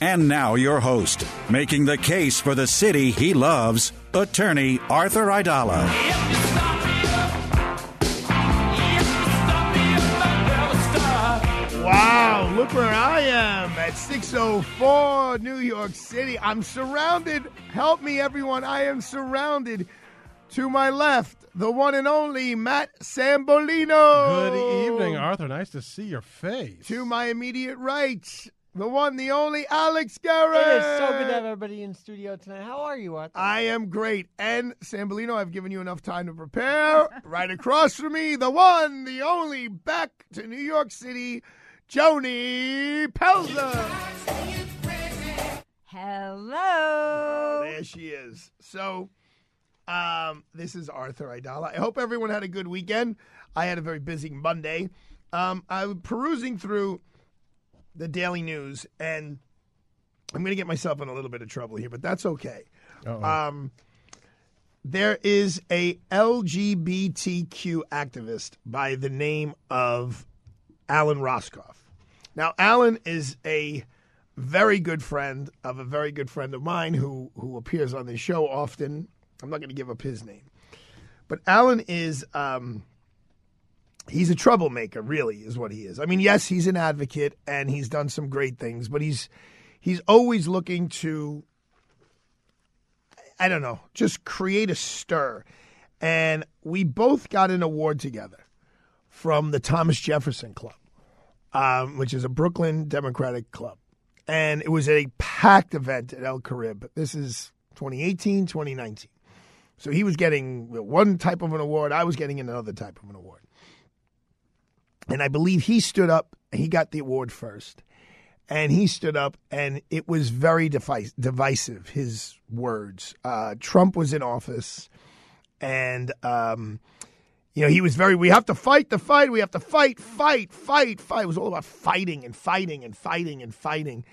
And now, your host, making the case for the city he loves, attorney Arthur Aidala. Wow, look where I am at 604 New York City. I'm surrounded. Help me, everyone. I am surrounded. To my left, the one and only Matt Sambolino. Good evening, Arthur. Nice to see your face. To my immediate right, the one, the only Alex Garrett. It is so good to have everybody in studio tonight. How are you, Arthur? I am great. And Sambolino, I've given you enough time to prepare. right across from me, the one, the only, back to New York City, Joni Pelzer. Hello. There she is. So, um, this is Arthur Aidala. I hope everyone had a good weekend. I had a very busy Monday. Um, I was perusing through the daily news, and I'm going to get myself in a little bit of trouble here, but that's okay. Um, there is a LGBTQ activist by the name of Alan Roskoff. Now, Alan is a very good friend of a very good friend of mine who who appears on this show often. I'm not going to give up his name, but Alan is um, he's a troublemaker. Really, is what he is. I mean, yes, he's an advocate and he's done some great things, but he's he's always looking to I don't know, just create a stir. And we both got an award together from the Thomas Jefferson Club, um, which is a Brooklyn Democratic club. And it was a packed event at El Carib. This is 2018, 2019. So he was getting one type of an award, I was getting another type of an award. And I believe he stood up, he got the award first. And he stood up, and it was very device, divisive, his words. Uh, Trump was in office, and, um, you know, he was very, we have to fight the fight, we have to fight, fight, fight, fight. It was all about fighting and fighting and fighting and fighting.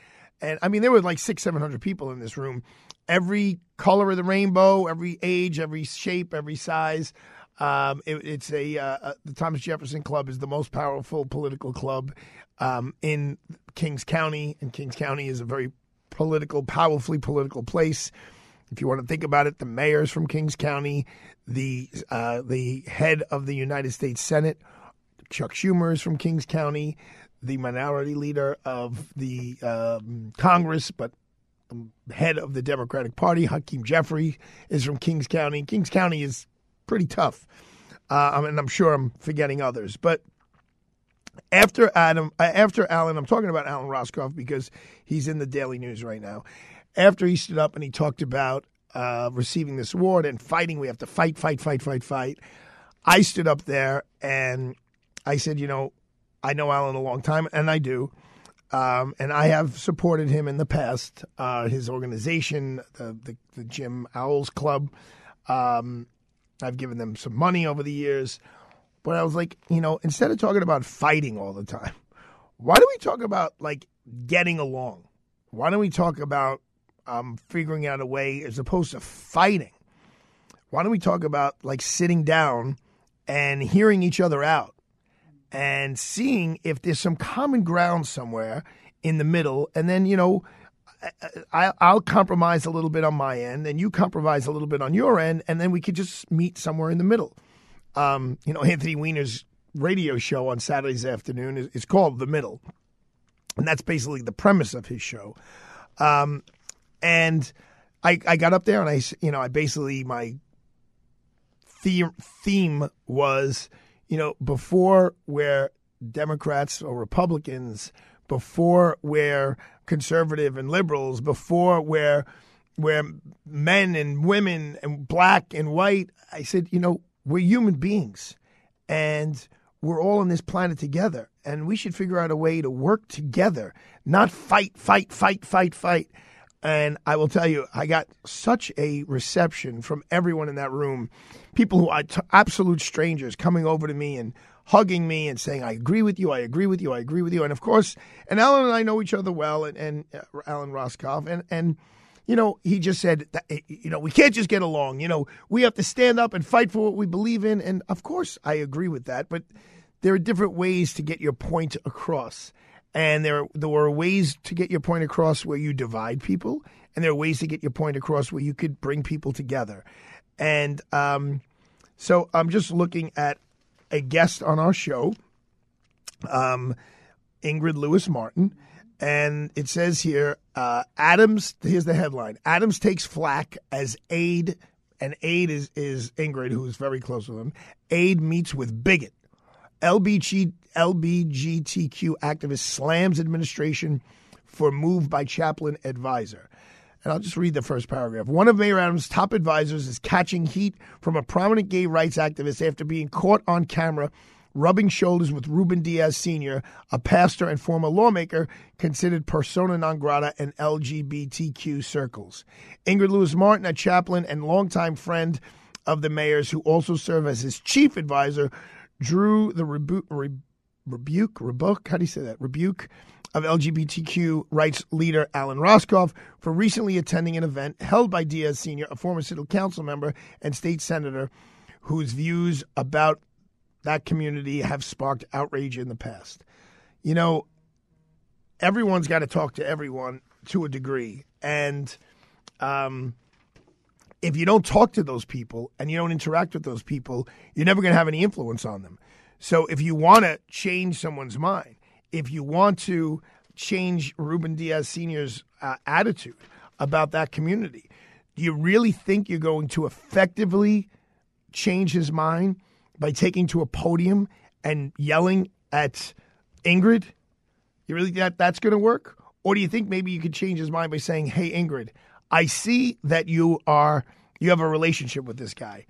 And I mean, there were like six, 700 people in this room. Every color of the rainbow, every age, every shape, every size. Um, it, it's a uh, uh, the Thomas Jefferson Club is the most powerful political club um, in Kings County, and Kings County is a very political, powerfully political place. If you want to think about it, the mayor's from Kings County, the uh, the head of the United States Senate, Chuck Schumer is from Kings County, the minority leader of the um, Congress, but head of the Democratic Party, Hakeem Jeffrey, is from Kings County. Kings County is pretty tough. Uh, I mean, I'm sure I'm forgetting others, but after Adam, uh, after Alan, I'm talking about Alan Roskoff because he's in the Daily News right now. After he stood up and he talked about uh, receiving this award and fighting, we have to fight, fight, fight, fight, fight. I stood up there and I said, you know, I know Alan a long time, and I do. Um, and I have supported him in the past. Uh, his organization, the, the, the Jim Owles Club, um, I've given them some money over the years. But I was like, you know, instead of talking about fighting all the time, why don't we talk about like getting along? Why don't we talk about um, figuring out a way as opposed to fighting? Why don't we talk about like sitting down and hearing each other out and seeing if there's some common ground somewhere in the middle? And then, you know, I, I'll compromise a little bit on my end, and you compromise a little bit on your end, and then we could just meet somewhere in the middle. Um, you know, Anthony Weiner's radio show on Saturdays afternoon is, is called The Middle. and that's basically the premise of his show. Um, and I, I got up there and I, you know, I basically my theme theme was, you know, before where Democrats or Republicans, before where conservative and liberals, before where where men and women and black and white, I said, you know, we're human beings and we're all on this planet together and we should figure out a way to work together, not fight, fight, fight, fight, fight. And I will tell you, I got such a reception from everyone in that room. People who are t- absolute strangers coming over to me and hugging me and saying, I agree with you, I agree with you, I agree with you. And of course, and Alan and I know each other well, and, and uh, Alan Roskoff, and, and, you know, he just said, that, eh, you know, we can't just get along. You know, we have to stand up and fight for what we believe in. And of course, I agree with that. But there are different ways to get your point across. And there, there are ways to get your point across where you divide people, and there are ways to get your point across where you could bring people together. And um, so I'm just looking at a guest on our show, um, Ingrid Lewis Martin, and it says here uh, Adams. Here's the headline: Adams takes flack as aide, and aide is is Ingrid, who is very close with him. Aide meets with bigot. LBG, LBGTQ activist slams administration for move by chaplain advisor. And I'll just read the first paragraph. One of Mayor Adams' top advisors is catching heat from a prominent gay rights activist after being caught on camera rubbing shoulders with Ruben Diaz Sr., a pastor and former lawmaker considered persona non grata in LGBTQ circles. Ingrid Lewis Martin, a chaplain and longtime friend of the mayor's, who also served as his chief advisor, drew the rebu- re- rebuke, rebuke, how do you say that? Rebuke of LGBTQ rights leader Alan Roskoff for recently attending an event held by Diaz Sr., a former city council member and state senator, whose views about that community have sparked outrage in the past. You know, everyone's got to talk to everyone to a degree. And um, if you don't talk to those people and you don't interact with those people, you're never going to have any influence on them. So if you want to change someone's mind, if you want to change Ruben Diaz Sr.'s uh, attitude about that community, do you really think you're going to effectively change his mind by taking to a podium and yelling at Ingrid? You really think that that's going to work? Or do you think maybe you could change his mind by saying, "Hey Ingrid, I see that you are you have a relationship with this guy.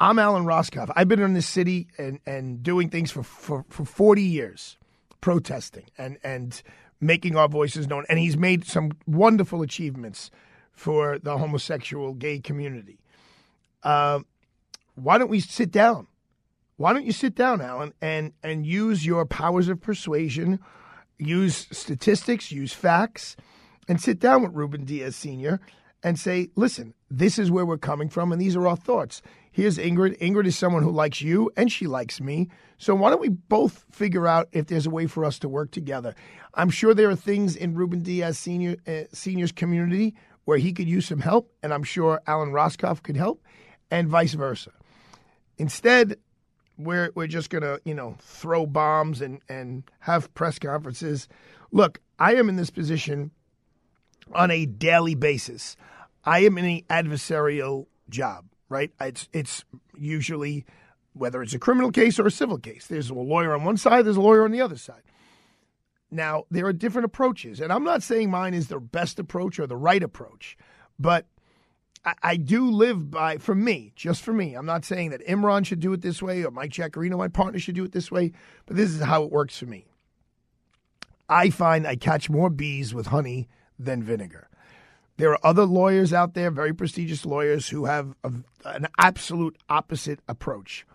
I'm Alan Roskoff. I've been in this city and, and doing things for, for, for 40 years, protesting and, and making our voices known. And he's made some wonderful achievements for the homosexual gay community. Uh, why don't we sit down? Why don't you sit down, Alan, and, and use your powers of persuasion, use statistics, use facts, and sit down with Ruben Diaz Sr. and say, listen, this is where we're coming from, and these are our thoughts. Here's Ingrid. Ingrid is someone who likes you, and she likes me. So why don't we both figure out if there's a way for us to work together? I'm sure there are things in Ruben Diaz Senior uh, Senior's community where he could use some help, and I'm sure Alan Roskoff could help, and vice versa. Instead, we're we're just gonna you know throw bombs and and have press conferences. Look, I am in this position on a daily basis. I am in an adversarial job, right? It's it's usually whether it's a criminal case or a civil case. There's a lawyer on one side, there's a lawyer on the other side. Now, there are different approaches, and I'm not saying mine is the best approach or the right approach, but I, do live by, for me, just for me. I'm not saying that Imran should do it this way or Mike Jaccarino, my partner, should do it this way, but this is how it works for me. I find I catch more bees with honey than vinegar. There are other lawyers out there, very prestigious lawyers, who have a, an absolute opposite approach.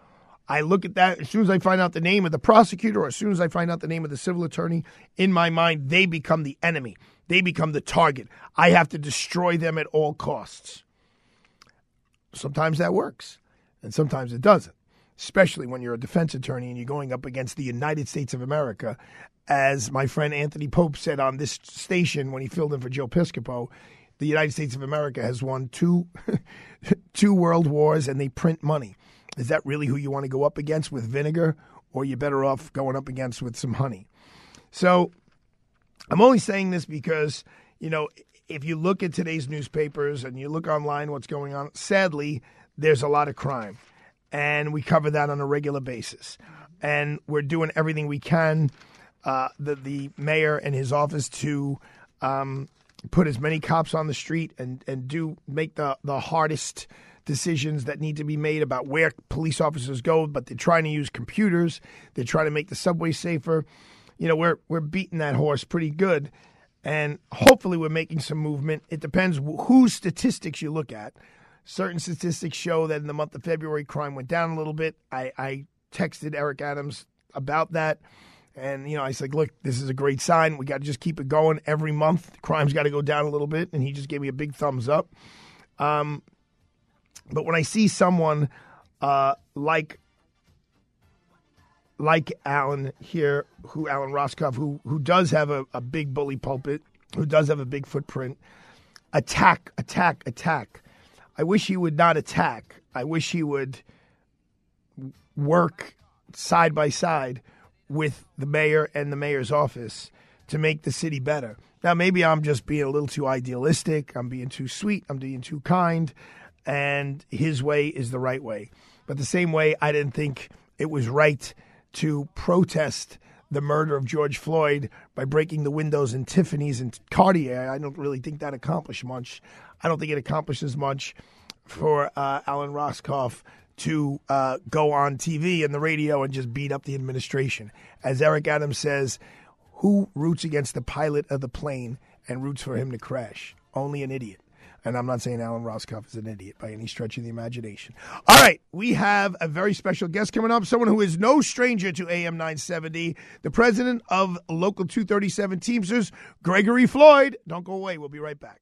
I look at that as soon as I find out the name of the prosecutor or as soon as I find out the name of the civil attorney, in my mind, they become the enemy. They become the target. I have to destroy them at all costs. Sometimes that works, and sometimes it doesn't, especially when you're a defense attorney and you're going up against the United States of America. As my friend Anthony Pope said on this station when he filled in for Joe Piscopo, the United States of America has won two, two world wars and they print money. Is that really who you want to go up against with vinegar, or you better off going up against with some honey? So I'm only saying this because, you know, if you look at today's newspapers and you look online what's going on, sadly, there's a lot of crime. And we cover that on a regular basis. And we're doing everything we can, uh, the, the mayor and his office, to um, put as many cops on the street and, and do make the, the hardest decisions that need to be made about where police officers go, but they're trying to use computers. They're trying to make the subway safer. You know, we're we're beating that horse pretty good, and hopefully we're making some movement. It depends whose statistics you look at. Certain statistics show that in the month of February, crime went down a little bit. I, I texted Eric Adams about that. And, you know, I said, look, this is a great sign. We got to just keep it going every month. Crime's got to go down a little bit. And he just gave me a big thumbs up. Um, but when I see someone uh, like like Alan here, who Alan Roskoff, who who does have a, a big bully pulpit, who does have a big footprint, attack, attack, attack. I wish he would not attack. I wish he would work side by side with the mayor and the mayor's office to make the city better. Now, maybe I'm just being a little too idealistic. I'm being too sweet. I'm being too kind. And his way is the right way. But the same way, I didn't think it was right to protest the murder of George Floyd by breaking the windows in Tiffany's and Cartier. I don't really think that accomplished much. I don't think it accomplishes much for uh, Alan Roskoff to uh, go on TV and the radio and just beat up the administration. As Eric Adams says, who roots against the pilot of the plane and roots for him to crash? Only an idiot. And I'm not saying Alan Roskoff is an idiot by any stretch of the imagination. All right, we have a very special guest coming up, someone who is no stranger to AM 970, the president of Local 237 Teamsters, Gregory Floyd. Don't go away. We'll be right back.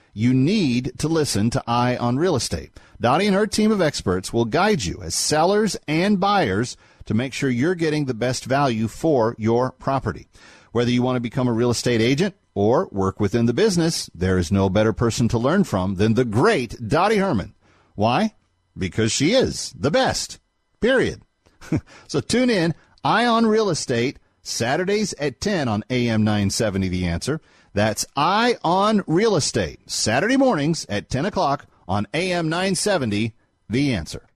you need to listen to Eye on Real Estate. Dottie and her team of experts will guide you as sellers and buyers to make sure you're getting the best value for your property. Whether you want to become a real estate agent or work within the business, there is no better person to learn from than the great Dottie Herman. Why? Because she is the best. Period. so tune in, Eye on Real Estate, Saturdays at 10 on AM 970 The Answer. That's I on Real Estate, Saturday mornings at 10 o'clock on AM 970 The Answer.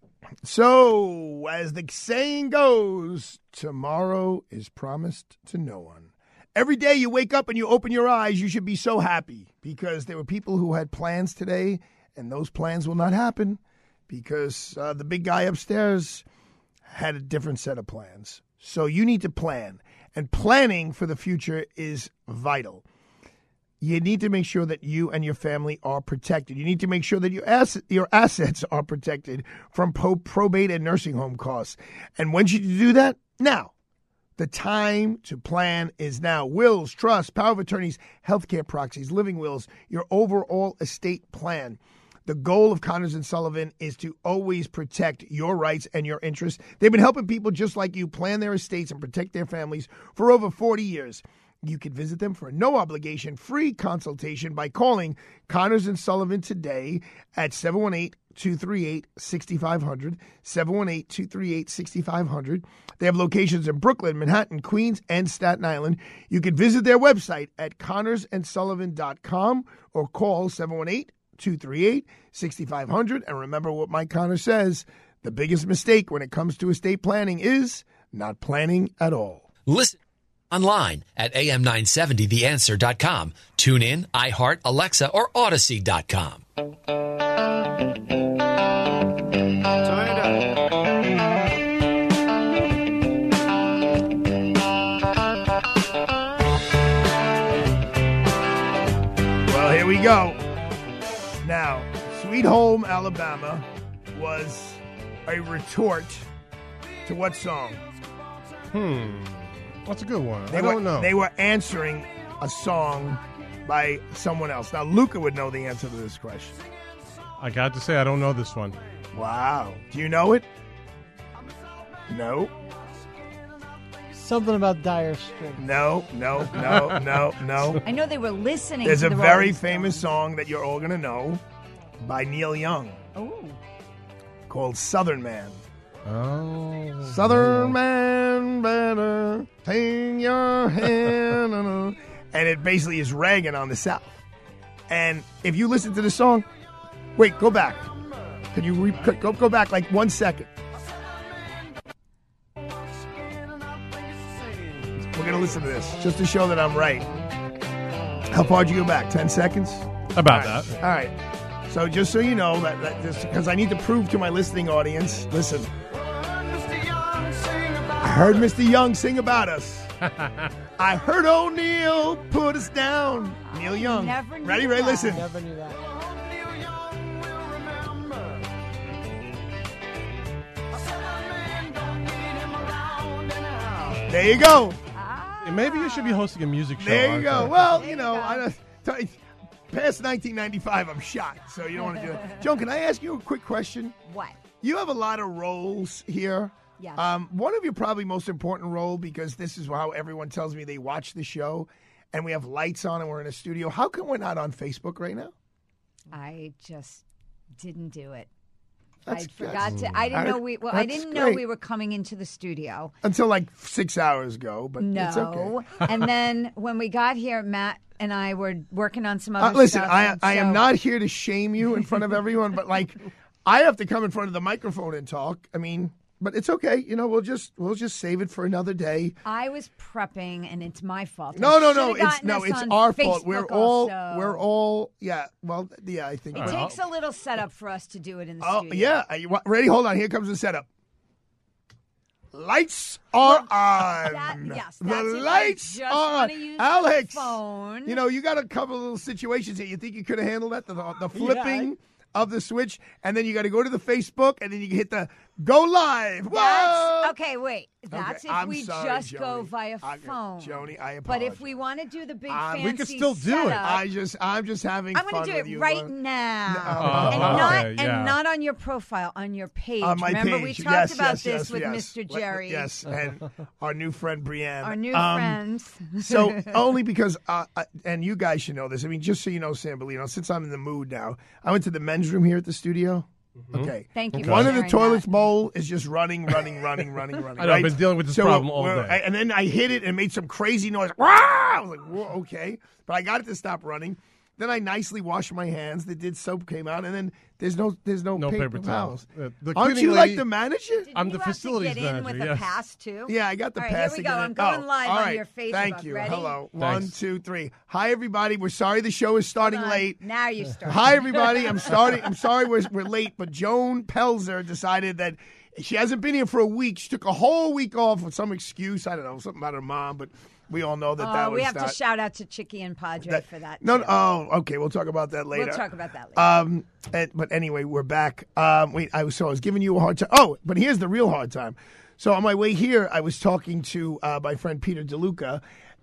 So, as the saying goes, tomorrow is promised to no one. Every day you wake up and you open your eyes, you should be so happy because there were people who had plans today, and those plans will not happen because uh, the big guy upstairs had a different set of plans. So you need to plan, and planning for the future is vital. You need to make sure that you and your family are protected. You need to make sure that your ass- your assets are protected from po- probate and nursing home costs. And when should you do that? Now. The time to plan is now. Wills, trusts, power of attorneys, healthcare proxies, living wills, your overall estate plan. The goal of Connors and Sullivan is to always protect your rights and your interests. They've been helping people just like you plan their estates and protect their families for over 40 years. You can visit them for a no obligation free consultation by calling Connors and Sullivan today at 718 238 6500. 718 238 6500. They have locations in Brooklyn, Manhattan, Queens, and Staten Island. You can visit their website at connorsandsullivan.com or call 718 238 6500. And remember what Mike Connor says the biggest mistake when it comes to estate planning is not planning at all. Listen online at am970theanswer.com. Tune in, iHeart, Alexa, or Audacy.com. Turn it up. Well, here we go. Now, Sweet Home Alabama was a retort to what song? Hmm. That's a good one. They I don't know. They were answering a song by someone else. Now, Luca would know the answer to this question. I got to say, I don't know this one. Wow. Do you know it? No. Something about Dire Straits. No, no, no, no, no. I know they were listening. There's to a the very Rolling famous song that you're all going to know by Neil Young Oh, called Southern Man. Oh. Southern man better take your hand. and it basically is ragging on the South. And if you listen to the song, wait, go back. Can you re- go, go back like one second? We're going to listen to this just to show that I'm right. How far did you go back? 10 seconds? About All right. that. All right. So just so you know that, that just because I need to prove to my listening audience, listen. I heard Mr. Young sing about us. I heard O'Neill put us down. Neil Young. never knew Ready, ready, that. listen. Never knew that. There you go. Maybe you should be hosting a music show. There you go. Arthur. Well, There you you know, go. I don't, past 1995, I'm shot, so you don't want to do that. Joan, can I ask you a quick question? what? You have a lot of roles here. Yes. Um, one of your probably most important role because this is how everyone tells me they watch the show, and we have lights on and we're in a studio. How come we're not on Facebook right now? I just didn't do it. That's- I forgot to. I didn't know we. Well, I didn't know great. we were coming into the studio. Until like six hours ago, but No. it's okay. and then when we got here, Matt and I were working on some Uh, other listen, stuff. I I am not here to shame you in front of everyone, but like I have to come in front of the microphone and talk. I mean, but it's okay. You know, we'll just we'll just save it for another day. I was prepping, and it's my fault. No, I no, no. It's no, it's on our fault. We're Facebook all also. we're all yeah. Well, yeah, I think. It takes a little setup for us to do it in the Oh studio. yeah, Are you ready? Hold on. Here comes the setup. Lights are on. that- yes, the that's it. I lights just are on. use Alex, phone. you know you got a couple of little situations here. You think you could have handled that? The, the flipping of the switch, and then you got to go to the Facebook, and then you hit the go live. Whoa! That's, okay, wait. That's Okay, if I'm we sorry, just go Joni. via I- phone. Joni, I But if we want to do the big Uh, fancy we could still do it. setup, I just, I'm just having I'm fun going to do with it you. right Laura. now, Oh, and okay, not yeah. and not on your profile, on your page. On my Remember, page. we talked yes, about yes, this yes, with yes. Mr. Let- Jerry, Yes, and our new friend Brienne. our new Um, friends. So only because, uh, I- and you guys should know this. I mean, just so you know, Sambolino, since I'm in the mood now, I went to the men's room here at the studio. Mm-hmm. Okay. Thank you for One of the toilets that. bowl is just running, running, running, running, running. I know, I've been dealing with this So problem all we're- day. And then I hit it and made some crazy noise. Wah! I was like, Whoa, okay. But I got it to stop running. Then I nicely washed my hands. The did soap came out, and then there's no there's no, No paper, paper towels. towels. Uh, Aren't cleaning you like lady- the manager? I'm you the have facilities to get in manager, with yes. a pass too. Yeah, I got the All right, pass. here we go. get I'm going Oh, live all on your Facebook. Thank you. Ready? Hello. Thanks. One, two, three. Hi, everybody. We're sorry the show is starting late. Now you start. Hi, everybody. I'm starting. I'm sorry we're, we're late, but Joan Pelzer decided that she hasn't been here for a week. She took a whole week off with some excuse. I don't know, something about her mom, but we all know that Oh, that was we have not, to shout out to Chicky and Padre that- for that. No, too. no, oh, okay. We'll talk about that later. We'll talk about that later. Um, and, but anyway, we're back. Um, wait, I was so I was giving you a hard time. Oh, but here's the real hard time. So on my way here, I was talking to uh, my friend Peter DeLuca,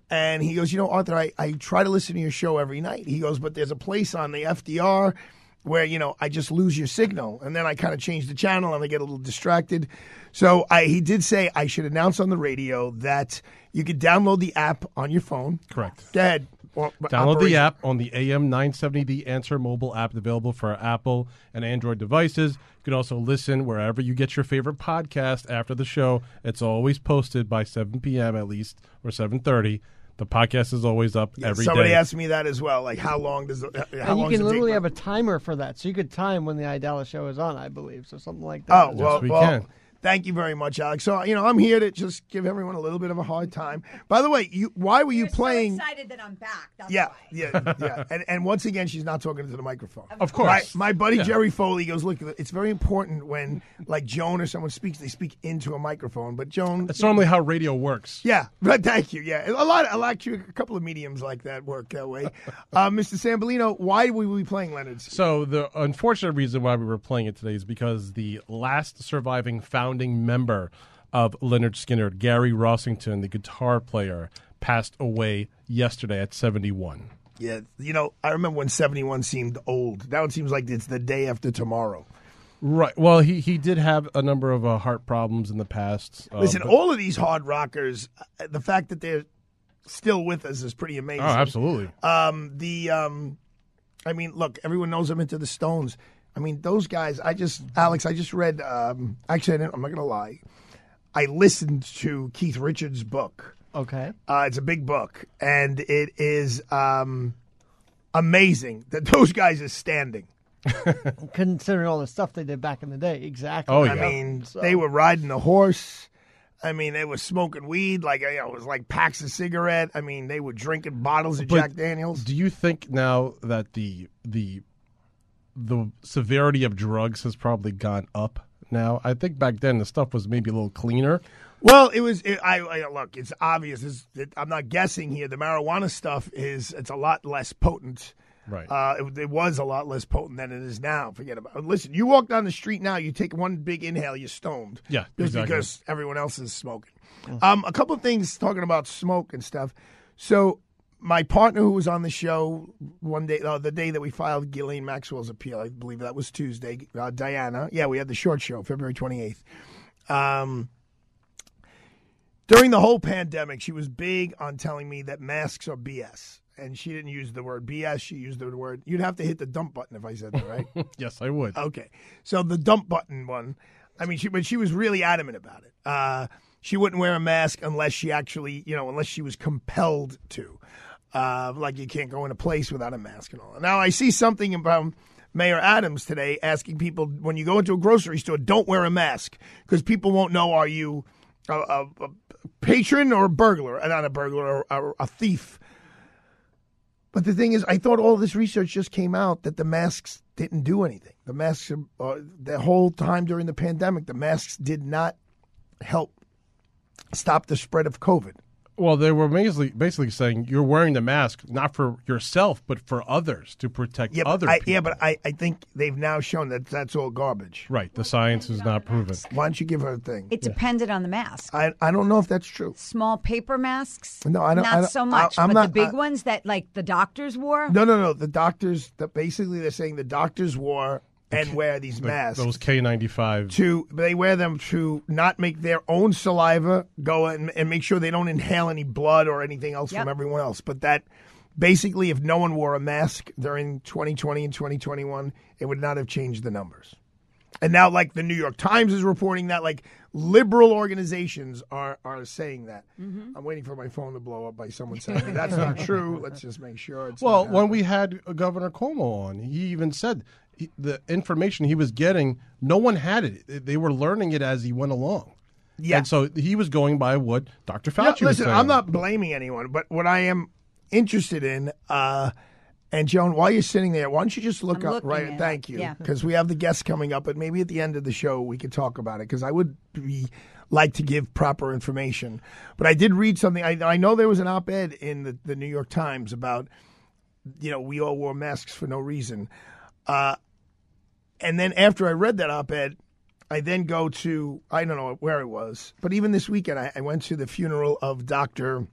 and he goes, "You know, Arthur, I, I try to listen to your show every night." He goes, "But there's a place on the FDR where you know I just lose your signal, and then I kind of change the channel and I get a little distracted." So I, he did say I should announce on the radio that you could download the app on your phone. Correct. Go ahead. Or- Download operation- the app on the AM970 The Answer mobile app available for Apple and Android devices. You can also listen wherever you get your favorite podcast after the show. It's always posted by 7 p.m. at least or 7:30. The podcast is always up Yeah, every day. somebody asked me that as well. Like, how long does it? Uh, how And you long can does it literally take? have a timer for that, so you could time when the Aidala show is on, I believe. So something like that. Oh well, we well can. Thank you very much, Alex. So you know, I'm here to just give everyone a little bit of a hard time. By the way, you why were you You're playing? So excited that I'm back. That's yeah, why. yeah, yeah. And and once again, she's not talking to the microphone. Of course. My, my buddy Yeah. Jerry Foley goes, look, it's very important when like Joan or someone speaks, they speak into a microphone. But Joan, That's normally how radio works. yeah, right. Thank you. Yeah, a lot. a lot, you. A couple of mediums like that work that way. uh, Mr. Sambolino, why were we playing Lynyrd's? So the unfortunate reason why we were playing it today is because the last surviving founding member of Lynyrd Skynyrd, Gary Rossington, the guitar player, passed away yesterday at 71. Yeah, you know, I remember when 71 seemed old. Now it seems like it's the day after tomorrow. Right. Well, he, he did have a number of uh, heart problems in the past. uh, Listen, but- all of these hard rockers, uh, the fact that they're still with us is pretty amazing. Oh, absolutely. Um, the, um, I mean, look, everyone knows I'm into the Stones. I mean, those guys. I just, Alex, I just read. Um, actually, I didn't, I'm not gonna lie. I listened to Keith Richards' book. Okay. Uh, it's a big book, and it is um, amazing that those guys are standing. Considering all the stuff they did back in the day, exactly. Oh, yeah. I mean, they were riding the horse. I mean, they were smoking weed like you know, it was like packs of cigarette. I mean, they were drinking bottles of But Jack Daniels. Do you think now that the the the severity of drugs has probably gone up now? I think back then the stuff was maybe a little cleaner. Well, it was. It, I, I look. It's obvious. It's, it, I'm not guessing here. The marijuana stuff is. It's a lot less potent. Right. Uh, it, it was a lot less potent than it is now. Forget about. it. Listen, you walk down the street now. You take one big inhale. You're stoned. Yeah, Just exactly. because everyone else is smoking. Um, a couple of things talking about smoke and stuff. So my partner who was on the show one day, uh, the day that we filed Ghislaine Maxwell's appeal, I believe that was Tuesday. Uh, Diana, yeah, we had the short show, February 28th. Um, during the whole pandemic, she was big on telling me that masks are BS. And she didn't use the word BS. She used the word, you'd have to hit the dump button if I said that, right? yes, I would. Okay. So the dump button one, I mean, she, but she was really adamant about it. Uh, she wouldn't wear a mask unless she actually, you know, unless she was compelled to. Uh, like you can't go in a place without a mask and all. Now I see something about Mayor Adams today asking people when you go into a grocery store, don't wear a mask because people won't know are you a, a, a patron or a burglar, uh, not a burglar, or, or a thief. But the thing is, I thought all this research just came out that the masks didn't do anything. The masks, uh, the whole time during the pandemic, the masks did not help stop the spread of COVID. Well, they were basically basically saying you're wearing the mask not for yourself but for others to protect Yeah, other I, people. yeah, but I, I think they've now shown that that's all garbage. right. The science is not proven. Why don't you give her a thing? It depended on the mask. I, I don't know if that's true. Small paper masks. No, I don't- Not I don't- so much, I- I'm but not- the big I- ones that like the doctors wore. No, no, no. The doctors, the, basically, they're saying the doctors wore and wear these Like masks. those K95. to they wear them to not make their own saliva go and, and make sure they don't inhale any blood or anything else Yep. from everyone else. But that basically, if no one wore a mask during 2020 and 2021, it would not have changed the numbers. And now, like the New York Times is reporting that, like liberal organizations are are saying that. Mm-hmm. I'm waiting for my phone to blow up by someone saying that's not true. Let's just make sure it's Well, when we had Governor Cuomo on, he even said he, the information he was getting, no one had it. They were learning it as he went along. Yeah. And so he was going by what Dr. Yeah, Fauci was listen, saying. I'm not blaming anyone, but what I am interested in, uh, and Joan, while you're sitting there, why don't you just look I'm up? Right, it thank up, you, yeah. because we have the guests coming up, but maybe at the end of the show we could talk about it because I would be like to give proper information. But I did read something. I, I know there was an op-ed in the, the New York Times about, you know, we all wore masks for no reason. Uh, and then after I read that op-ed, I then go to I don't know where it was, but even this weekend I, I went to the funeral of Doctor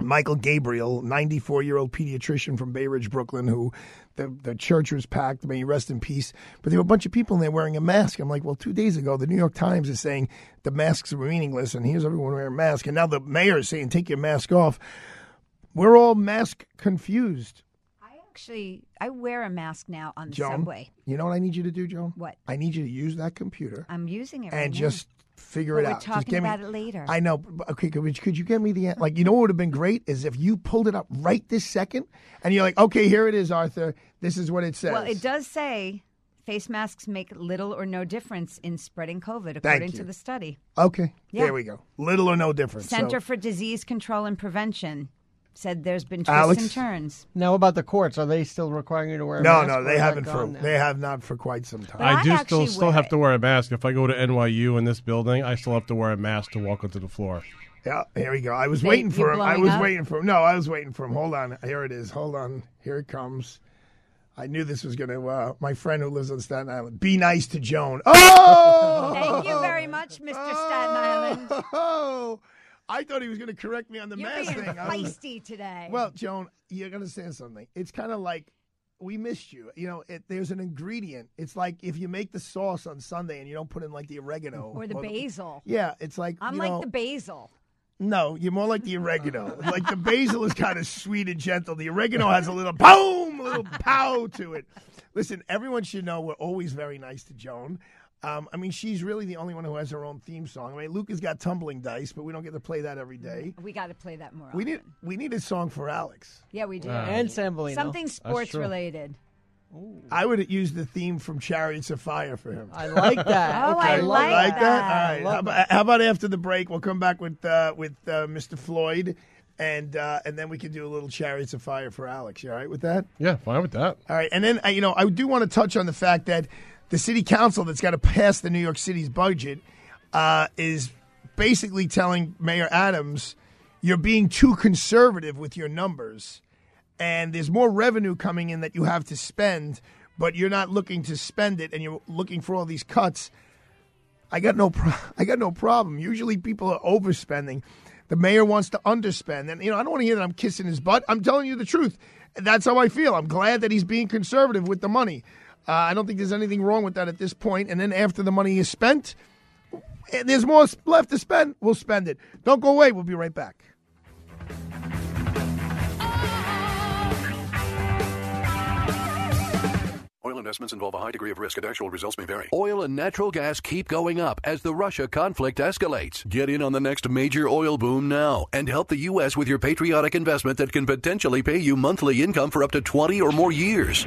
Michael Gabriel, 94 year old pediatrician from Bay Ridge, Brooklyn, who the, the church was packed. May he rest in peace. But there were a bunch of people in there wearing a mask. I'm like, well, two days ago, the New York Times is saying the masks are meaningless, and here's everyone wearing a mask. And now the mayor is saying, take your mask off. We're all mask confused. Actually, I wear a mask now on the Joan, subway. you know what I need you to do, Joan? What? I need you to use that computer I'm using it right and now. just figure But it we're out. just talking me, about it later. I know. Okay, could, could you get me the like? You know what would have been great is if you pulled it up right this second, and you're like, okay, here it is, Arthur. This is what it says. Well, it does say face masks make little or no difference in spreading COVID, according to the study. Okay, Yeah. there we go. Little or no difference. So- Center for Disease Control and Prevention said there's been twists Alex? and turns. Now about the courts, are they still requiring you to wear a no, mask? no, or they is that haven't for gone now? they have not for quite some time. I I do actually still still wear have it. to wear a mask. If I go to NYU in this building, I still have to wear a mask to walk onto the floor. Yeah, here we go. I was They- waiting for you're him. I blowing was up? waiting for him. No, I was waiting for him. Hold on. Here it is. Hold on. Here it comes. I knew this was going to. Uh, my friend who lives on Staten Island. Be nice to Joan. Oh! Thank you very much, Mr. Staten Island. Oh, I thought he was going to correct me on the You're mask being thing. I was- feisty today. Well, Joan, you're going to understand something. It's kind of like we missed you. You know, it, there's an ingredient. It's like if you make the sauce on Sunday and you don't put in like the oregano or the basil. Yeah, it's like I'm like know, the basil. No, you're more like the oregano. like the basil is kind of sweet and gentle. The oregano has a little boom, a little pow to it. Listen, everyone should know we're always very nice to Joan. Um, I mean, she's really the only one who has her own theme song. I mean, Luke has got tumbling dice, but we don't get to play that every day. We got to play that more. We often. need we need a song for Alex. Yeah, we do. And Sambolino. Something sports related. I would use the theme from Chariots of Fire for him. I like that. Oh, okay. I like like that. that. All right. How about, how about after the break? We'll come back with uh, with uh, Mr. Floyd, and uh, and then we can do a little Chariots of Fire for Alex. You all right with that? Yeah, fine with that. All right. And then uh, you know I do want to touch on the fact that the city council that's got to pass the New York City's budget uh, is basically telling Mayor Adams you're being too conservative with your numbers, and there's more revenue coming in that you have to spend, but you're not looking to spend it, and you're looking for all these cuts. I got no pro- I got no problem. Usually people are overspending. The mayor wants to underspend. And you know, I don't want to hear that I'm kissing his butt. I'm telling you the truth. That's how I feel. I'm glad that he's being conservative with the money. Uh, I don't think there's anything wrong with that at this point. And then after the money is spent, and there's more left to spend, we'll spend it. Don't go away. We'll be right back. Oil investments involve a high degree of risk and actual results may vary. Oil and natural gas keep going up as the Russia conflict escalates. Get in on the next major oil boom now and help the U.S. with your patriotic investment that can potentially pay you monthly income for up to 20 or more years.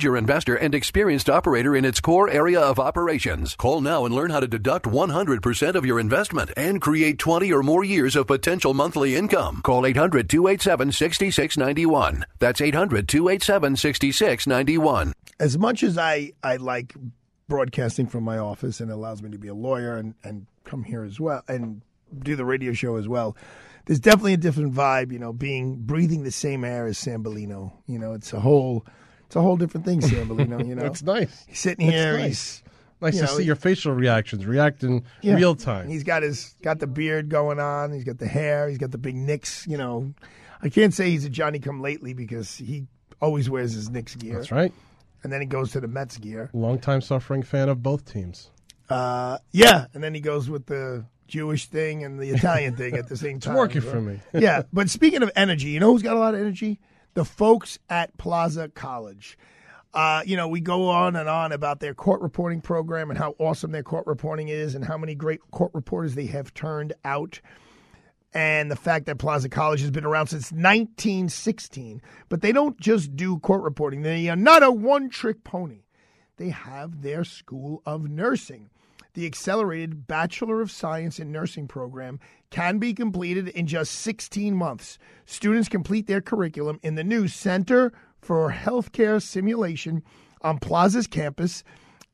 investor and experienced operator in its core area of operations. Call now and learn how to deduct 100% of your investment and create 20 or more years of potential monthly income. Call 800-287-6691. That's 800-287-6691. As much as I, I like broadcasting from my office and allows me to be a lawyer and, and come here as well and do the radio show as well, there's definitely a different vibe, you know, being breathing the same air as Sambolino. You know, it's a whole it's a whole different thing, Sambolino, you know. It's nice. He's sitting It's here, nice. he's Nice you to know, see your facial reactions, react in Yeah. real time. He's got his got the beard going on. He's got the hair. He's got the big Knicks. You know, I can't say he's a Johnny Come Lately because he always wears his Knicks gear. That's right. And then he goes to the Mets gear. Longtime suffering fan of both teams. Uh, yeah, and then he goes with the Jewish thing and the Italian thing at the same It's time. working for me. yeah, but speaking of energy, you know who's got a lot of energy? The folks at Plaza College. Uh, you know, we go on and on about their court reporting program and how awesome their court reporting is and how many great court reporters they have turned out. And the fact that Plaza College has been around since 1916. But they don't just do court reporting, they are not a one trick pony. They have their School of Nursing. The accelerated Bachelor of Science in Nursing program can be completed in just 16 months. Students complete their curriculum in the new Center for Healthcare Simulation on Plaza's campus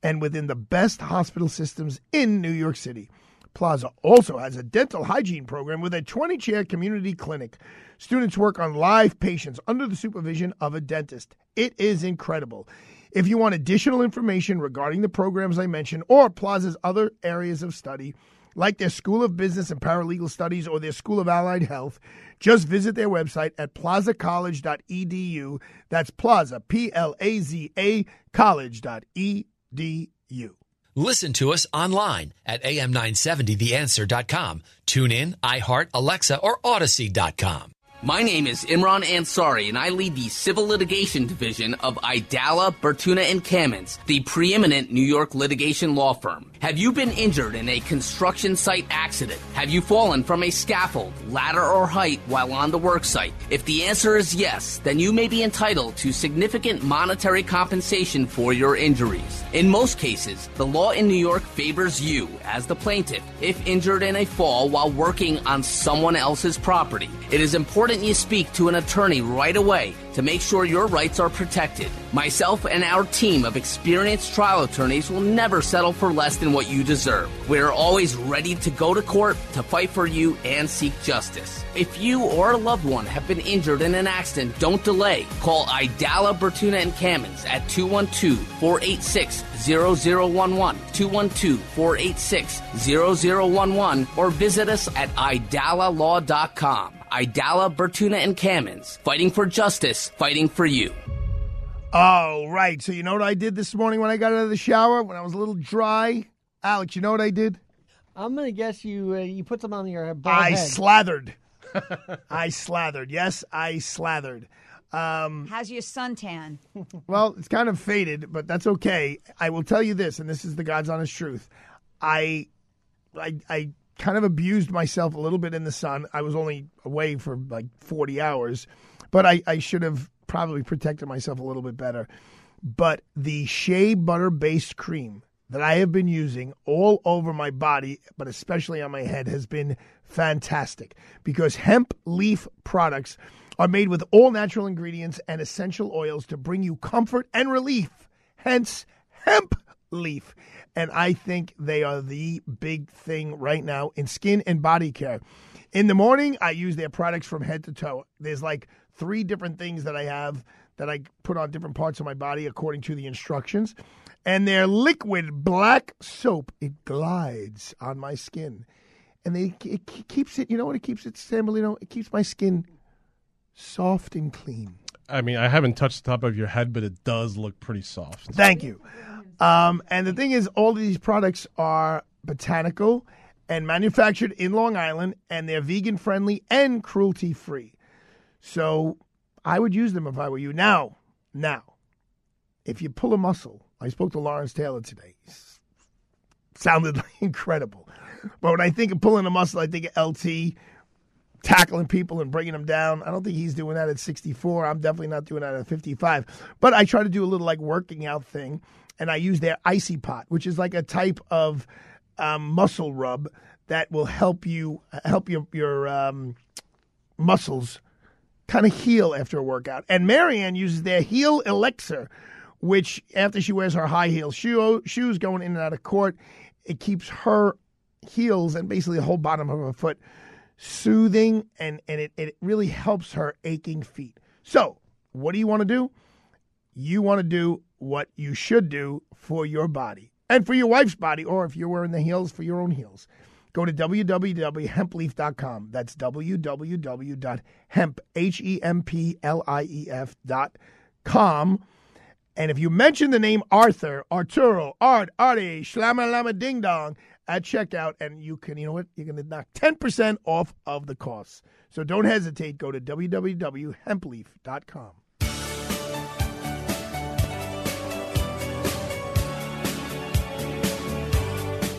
and within the best hospital systems in New York City. Plaza also has a dental hygiene program with a 20 chair community clinic. Students work on live patients under the supervision of a dentist. It is incredible. If you want additional information regarding the programs I mentioned or Plaza's other areas of study, like their School of Business and Paralegal Studies or their School of Allied Health, just visit their website at plazacollege.edu. That's Plaza, P L A Z A, college.edu. Listen to us online at am970theanswer.com. Tune in, iHeart, Alexa, or Audacy.com. My name is Imran Ansari, and I lead the Civil Litigation Division of Aidala, Bertuna, and Kamins, the preeminent New York litigation law firm. Have you been injured in a construction site accident? Have you fallen from a scaffold, ladder, or height while on the work site? If the answer is yes, then you may be entitled to significant monetary compensation for your injuries. In most cases, the law in New York favors you as the plaintiff if injured in a fall while working on someone else's property. It is important you speak to an attorney right away to make sure your rights are protected. Myself and our team of experienced trial attorneys will never settle for less than what you deserve. We're always ready to go to court to fight for you and seek justice. If you or a loved one have been injured in an accident, don't delay. Call Aidala, Bertuna, and Kamins at 212 486 0011, 212 486 0011, or visit us at aidalalaw.com. Aidala, Bertuna, and Kamins, fighting for justice, fighting for you. Oh, right. So you know what I did this morning when I got out of the shower when I was a little dry? Alex, you know what I did? I'm gonna guess you uh, you put some on your bald I head. slathered. I slathered. Yes, I slathered. Um, How's your suntan? well, it's kind of faded, but that's okay. I will tell you this, and this is the God's honest truth. I, I, I kind of abused myself a little bit in the sun. I was only away for like 40 hours, but I, I should have probably protected myself a little bit better. But the shea butter based cream that I have been using all over my body, but especially on my head, has been fantastic because hemp leaf products are made with all natural ingredients and essential oils to bring you comfort and relief. Hence, hemp leaf. And I think they are the big thing right now in skin and body care. In the morning, I use their products from head to toe. There's like three different things that I have that I put on different parts of my body according to the instructions. And their liquid black soap, it glides on my skin. And they, it keeps it, you know what it keeps it, Sambolino? It keeps my skin soft and clean. I mean, I haven't touched the top of your head, but it does look pretty soft. Thank you. Um, and the thing is, all of these products are botanical and manufactured in Long Island, and they're vegan friendly and cruelty free. So I would use them if I were you. Now, now, if you pull a muscle, I spoke to Lawrence Taylor today. He's sounded incredible. But when I think of pulling a muscle, I think of LT tackling people and bringing them down. I don't think he's doing that at 64. I'm definitely not doing that at 55. But I try to do a little like working out thing, and I use their Icy Pot, which is like a type of um, muscle rub that will help you help your your um, muscles kind of heal after a workout. And Marianne uses their Heel Elixir, which after she wears her high heel shoe, shoes going in and out of court, it keeps her heels and basically the whole bottom of her foot soothing and, and it, it really helps her aching feet. So, what do you want to do? You want to do what you should do for your body and for your wife's body, or if you're wearing the heels, for your own heels. Go to www.hempleaf.com. That's www.hemp.com. And if you mention the name Arthur, Arturo, Art, Artie, Shlama Lama Ding Dong at checkout, and you can, you know what, you're going to knock 10% off of the costs. So don't hesitate. Go to www.hempleaf.com.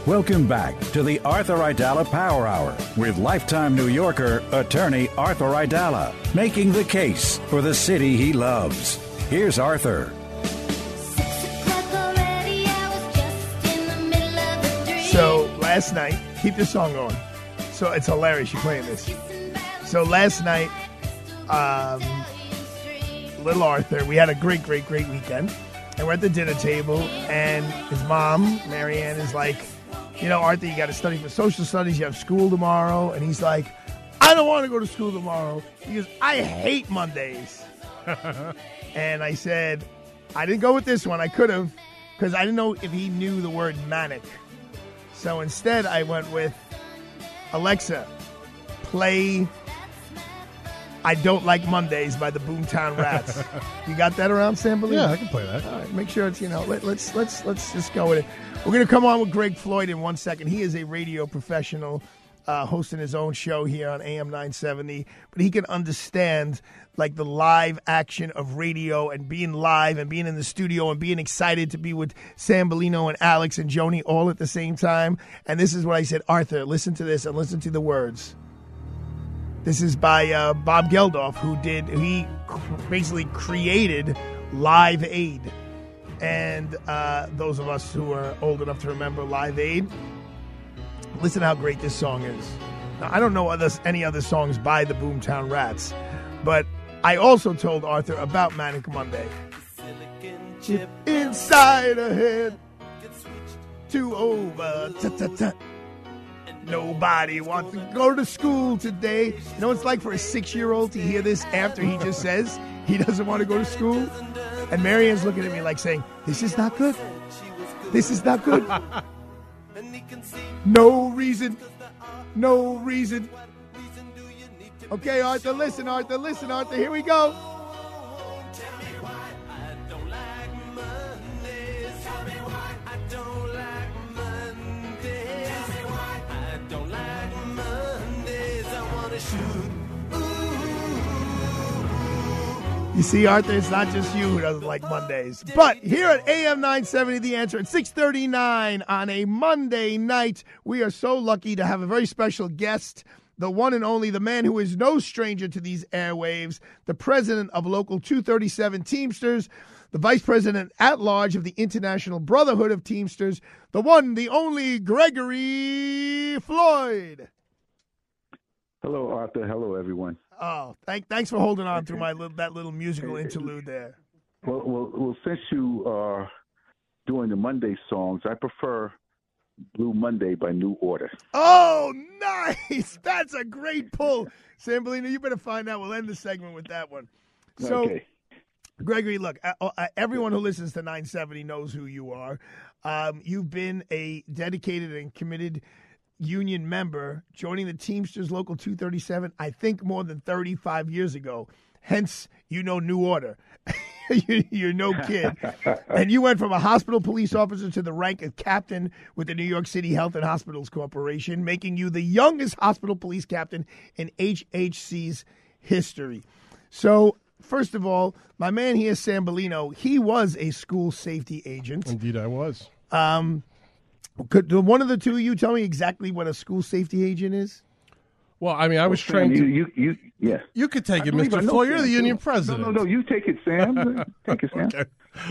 Welcome back to the Arthur Aidala Power Hour with lifetime New Yorker attorney Arthur Aidala, making the case for the city he loves. Here's Arthur. Last night, keep this song going. So it's hilarious You're playing this. So last night, um, little Arthur, we had a great, great, great weekend. And we're at the dinner table, and his mom, Marianne, is like, you know, Arthur, you got to study for social studies. You have school tomorrow. And he's like, I don't want to go to school tomorrow. Goes, I hate Mondays. and I said, I didn't go with this one. I could have, because I didn't know if he knew the word manic. So instead, I went with Alexa, play I Don't Like Mondays by the Boomtown Rats. you got that around, Sambolino? Yeah, I can play that. All right, make sure it's, you know, let, let's, let's, let's just go with it. We're going to come on with Greg Floyd in one second. He is a radio professional. uh, hosting his own show here on AM 970, but he can understand like the live action of radio and being live and being in the studio and being excited to be with Sambolino and Alex and Joni all at the same time. And this is what I said, Arthur, listen to this and listen to the words. This is by uh, Bob Geldof, who did he basically created Live Aid, and uh, those of us who are old enough to remember Live Aid, listen how great this song is. Now, I don't know other, any other songs by the Boomtown Rats, but I also told Arthur about Manic Monday. Chip inside a head to over. Ta-ta-ta. Nobody wants to go to school today. You know what it's like for a six year old to hear this after he just says he doesn't want to go to school? And Marianne's looking at me like saying, This is not good. This is not good. no reason. No reason. Okay, Arthur, listen, Arthur, listen, Arthur. Here we go. You see, Arthur, it's not just you who doesn't like Mondays. But here at AM 970, The Answer, at 639 on a Monday night, we are so lucky to have a very special guest, the one and only, the man who is no stranger to these airwaves, the president of Local 237 Teamsters, the vice president at large of the International Brotherhood of Teamsters, the one, the only Gregory Floyd. Hello, Arthur. Hello, everyone. Oh, thank, thanks for holding on through my little, that little musical interlude there. Well, well, well, since you are doing the Monday songs, I prefer Blue Monday by New Order. Oh, nice! That's a great pull, Sambolino. You better find out. We'll end the segment with that one. So, okay. Gregory, look, uh, uh, everyone who listens to 970 knows who you are. Um, you've been a dedicated and committed union member joining the Teamsters Local 237, I think more than 35 years ago. Hence, you know New Order. You're no kid. and you went from a hospital police officer to the rank of captain with the New York City Health and Hospitals Corporation, making you the youngest hospital police captain in HHC's history. So, first of all, my man here, Sambolino, he was a school safety agent. Indeed, I was. Um, could one of the two of you tell me exactly what a school safety agent is? Well, I mean, I was Sam, trained. You, to, you, you, yeah. you could take I it, Mr. know Floyd. You're Sam, the union president. No, no, no. You take it, Sam. take it, Sam. okay.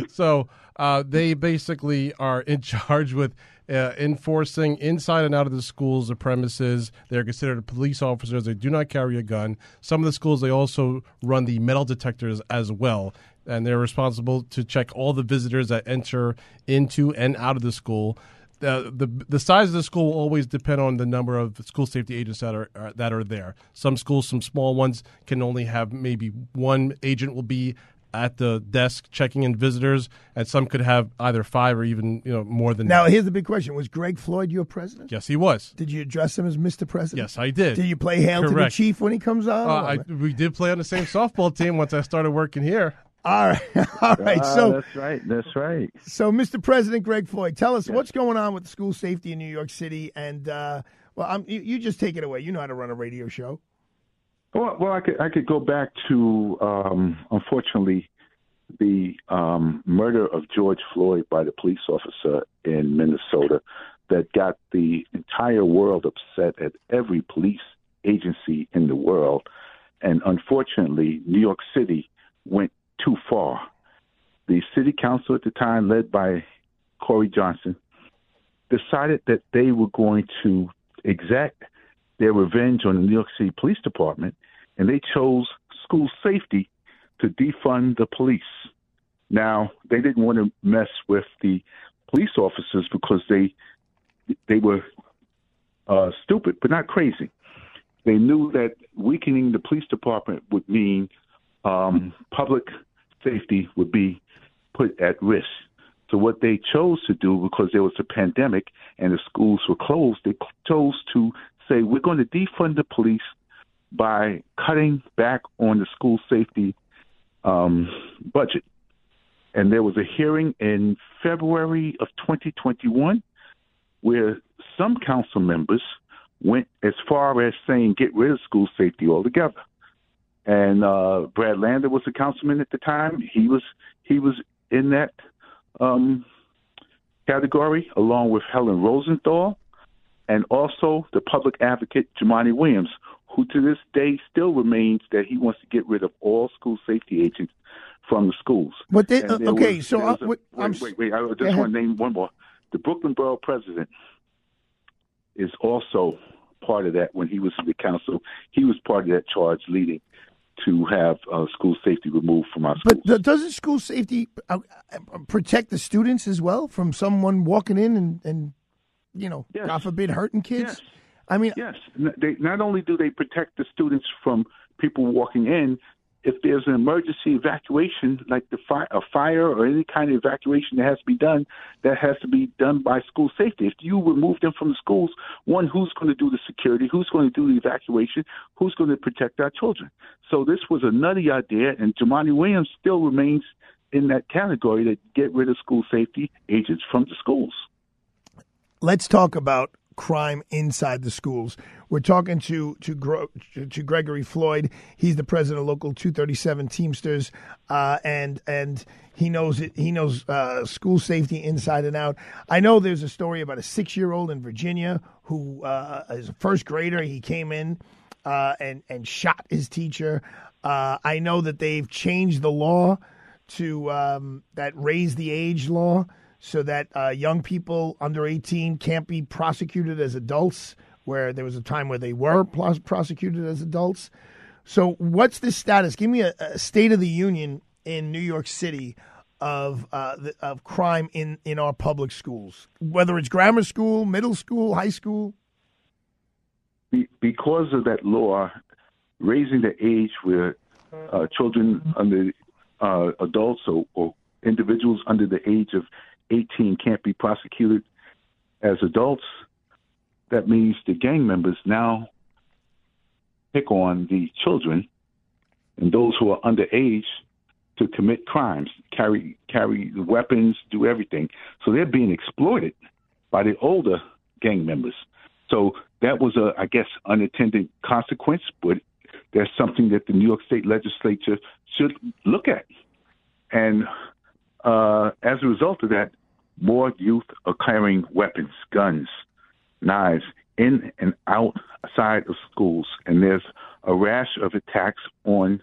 So uh, they basically are in charge with uh, enforcing inside and out of the schools, the premises. They're considered police officers. They do not carry a gun. Some of the schools they also run the metal detectors as well, and they're responsible to check all the visitors that enter into and out of the school. The, the the size of the school will always depend on the number of school safety agents that are, are that are there. Some schools, some small ones, can only have maybe one agent will be at the desk checking in visitors, and some could have either five or even you know more than Now, that. here's the big question: Was Greg Floyd your president? Yes, he was. Did you address him as Mr. President? Yes, I did. Did you play hail to the chief when he comes on? Uh, I, we did play on the same softball team once I started working here. All right, all right. Ah, so, that's right. That's right. so, Mr. President Greg Floyd, tell us what's going on with school safety in New York City, and uh, well, I'm, you, you just take it away. You know how to run a radio show. Well, well, I could I could go back to um, unfortunately the um, murder of George Floyd by the police officer in Minnesota that got the entire world upset at every police agency in the world, and unfortunately, New York City went too far. The city council at the time, led by Corey Johnson, decided that they were going to exact their revenge on the New York City Police Department, and they chose school safety to defund the police. Now, they didn't want to mess with the police officers because they they were uh, stupid, but not crazy. They knew that weakening the police department would mean um, public safety would be put at risk. So what they chose to do, because there was a pandemic and the schools were closed, they chose to say we're going to defund the police by cutting back on the school safety um, budget. And there was a hearing in February of 2021 where some council members went as far as saying get rid of school safety altogether. And uh, Brad Lander was a councilman at the time. He was he was in that um, category along with Helen Rosenthal and also the public advocate Jumaane Williams, who to this day still remains that he wants to get rid of all school safety agents from the schools. But they, uh, okay, was- so there a- what- I'm wait, wait, wait, I just want to name one more. The Brooklyn Borough president is also part of that. When he was in the council, he was part of that charge leading to have uh, school safety removed from our schools. But doesn't school safety uh, uh, protect the students as well from someone walking in and, and you know, God forbid, hurting kids? I mean, yes. They, not only do they protect the students from people walking in, if there's an emergency evacuation, like the a fire or any kind of evacuation that has to be done, that has to be done by school safety. If you remove them from the schools, one, who's going to do the security? Who's going to do the evacuation? Who's going to protect our children? So this was a nutty idea, and Jumaane Williams still remains in that category to get rid of school safety agents from the schools. let's talk about crime inside the schools. We're talking to to Gro- to Gregory Floyd. He's the president of Local 237 Teamsters, uh, and and he knows it. He knows uh, school safety inside and out. I know there's a story about a six year old in Virginia who uh, is a first grader. He came in uh, and and shot his teacher. Uh, I know that they've changed the law to um, that raise the age law so that uh, young people under 18 can't be prosecuted as adults, where there was a time where they were pros- prosecuted as adults. So, what's the status? Give me a, a state of the union in New York City of uh, the, of crime in, in our public schools, whether it's grammar school, middle school, high school. Be- because of that law raising the age where uh, children under uh, adults or, or individuals under the age of 18 can't be prosecuted as adults, that means the gang members now pick on the children and those who are underage to commit crimes, carry carry weapons, do everything. So they're being exploited by the older gang members. So that was a, I guess, unintended consequence, but that's something that the New York State Legislature should look at. And uh, as a result of that, more youth are carrying weapons, guns, knives in and outside of schools, and there's a rash of attacks on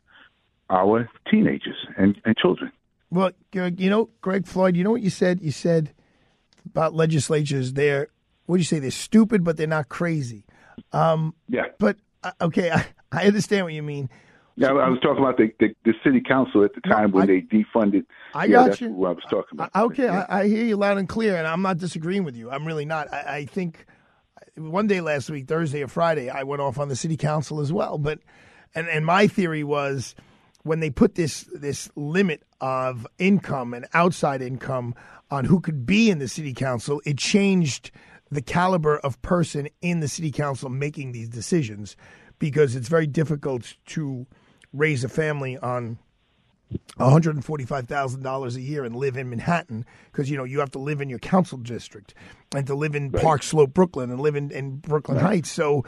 our teenagers and, and children. Well, you know, Greg Floyd, you know what you said? You said about legislatures, they're, what do you say? They're stupid, but they're not crazy. Um, yeah. But, uh, okay, I, I understand what you mean. Yeah, I was talking about the, the, the city council at the time when they defunded. I yeah, got you. Who I was talking about. I- Okay, I, I hear you loud and clear, and I'm not disagreeing with you. I'm really not. I, I think one day last week, Thursday or Friday, I went off on the city council as well. But and and my theory was when they put this this limit of income and outside income on who could be in the city council, it changed the caliber of person in the city council making these decisions because it's very difficult to raise a family on $145,000 a year and live in Manhattan because you know you have to live in your council district and to live in Park Slope, Brooklyn and live in, in Brooklyn Heights. So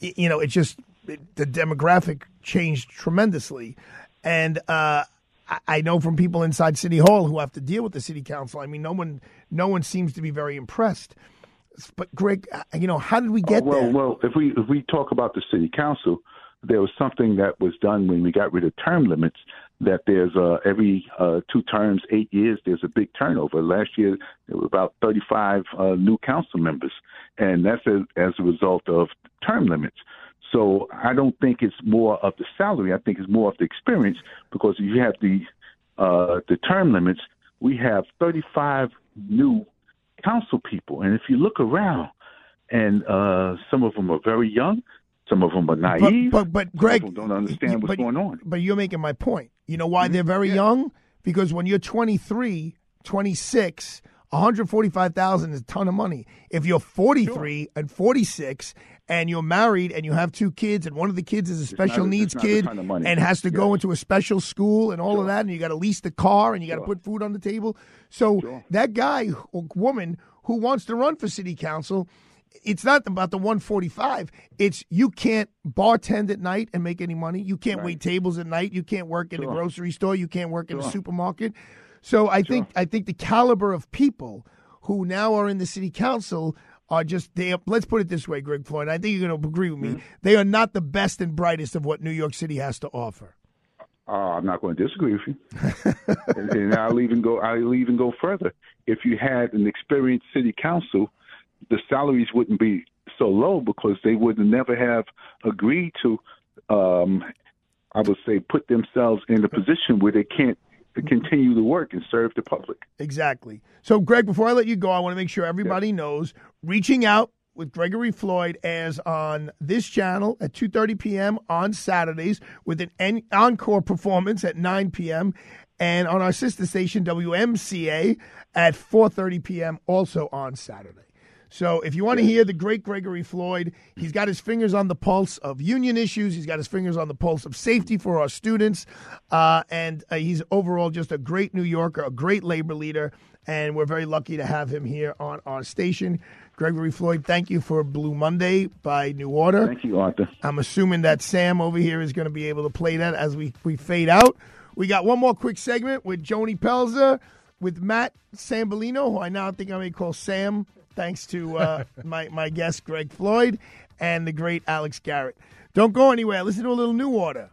you know it just it, the demographic changed tremendously and uh I- I know from people inside City Hall who have to deal with the city council. I mean, no one, no one seems to be very impressed. But Greg, uh, you know, how did we get Oh, well, there? well, if we if we talk about the city council, there was something that was done when we got rid of term limits. That there's uh, every uh, two terms, eight years, there's a big turnover. Last year, there were about 35 uh, new council members, and that's as, as a result of term limits. So I don't think it's more of the salary. I think it's more of the experience because you have the uh, the term limits, we have 35 new council people, and if you look around, and uh, some of them are very young, some of them are naive, but, but some Greg, don't understand what's but, going on. But you're making my point. You know Mm-hmm. why they're very young? Because when you're 23, 26, 145,000 is a ton of money. If you're 43 and 46 and you're married and you have two kids and one of the kids is a special not needs it's not a kid ton of money. and has to go into a special school and all of that and you got to lease the car and you got to put food on the table. So that guy or woman who wants to run for city council it's not about the 145. It's you can't bartend at night and make any money. You can't Right. wait tables at night. You can't work in the Sure. grocery store. You can't work in a supermarket. So I think I think the caliber of people who now are in the city council are just they. Let's put it this way, Greg Floyd. I think you're going to agree with me. Mm-hmm. They are not the best and brightest of what New York City has to offer. Uh, I'm not going to disagree with you, and, and I'll even go. I'll even go further. If you had an experienced city council, the salaries wouldn't be so low because they would never have agreed to. Um, I would say put themselves in a position where they can't continue to work and serve the public. Exactly. So, Greg, before I let you go, I want to make sure everybody knows reaching out with Gregory Floyd airs on this channel at 2:30 p.m. on Saturdays with an encore performance at 9 p.m. and on our sister station WMCA at 4:30 p.m. also on Saturday. So if you want to hear the great Gregory Floyd, he's got his fingers on the pulse of union issues. He's got his fingers on the pulse of safety for our students. Uh, and uh, he's overall just a great New Yorker, a great labor leader. And we're very lucky to have him here on our station. Gregory Floyd, thank you for Blue Monday by New Order. Thank you, Arthur. I'm assuming that Sam over here is going to be able to play that as we, we fade out. We got one more quick segment with Joni Pelzer, with Matt Sambolino, who I now think I may call Sam, thanks to uh, my, my guest, Greg Floyd, and the great Alex Garrett. Don't go anywhere. Listen to a little New Order.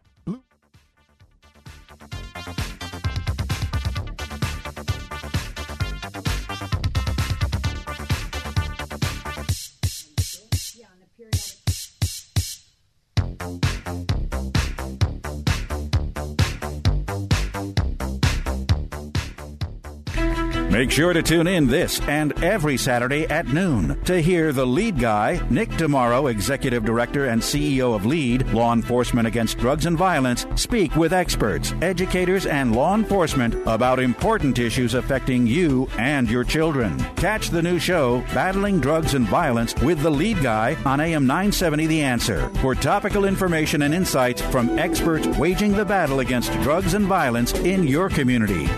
Make sure to tune in this and every Saturday at noon to hear the lead guy, Nick DeMauro, Executive Director and CEO of LEAD, Law Enforcement Against Drugs and Violence, speak with experts, educators, and law enforcement about important issues affecting you and your children. Catch the new show, Battling Drugs and Violence, with the lead guy on AM 970 The Answer for topical information and insights from experts waging the battle against drugs and violence in your community.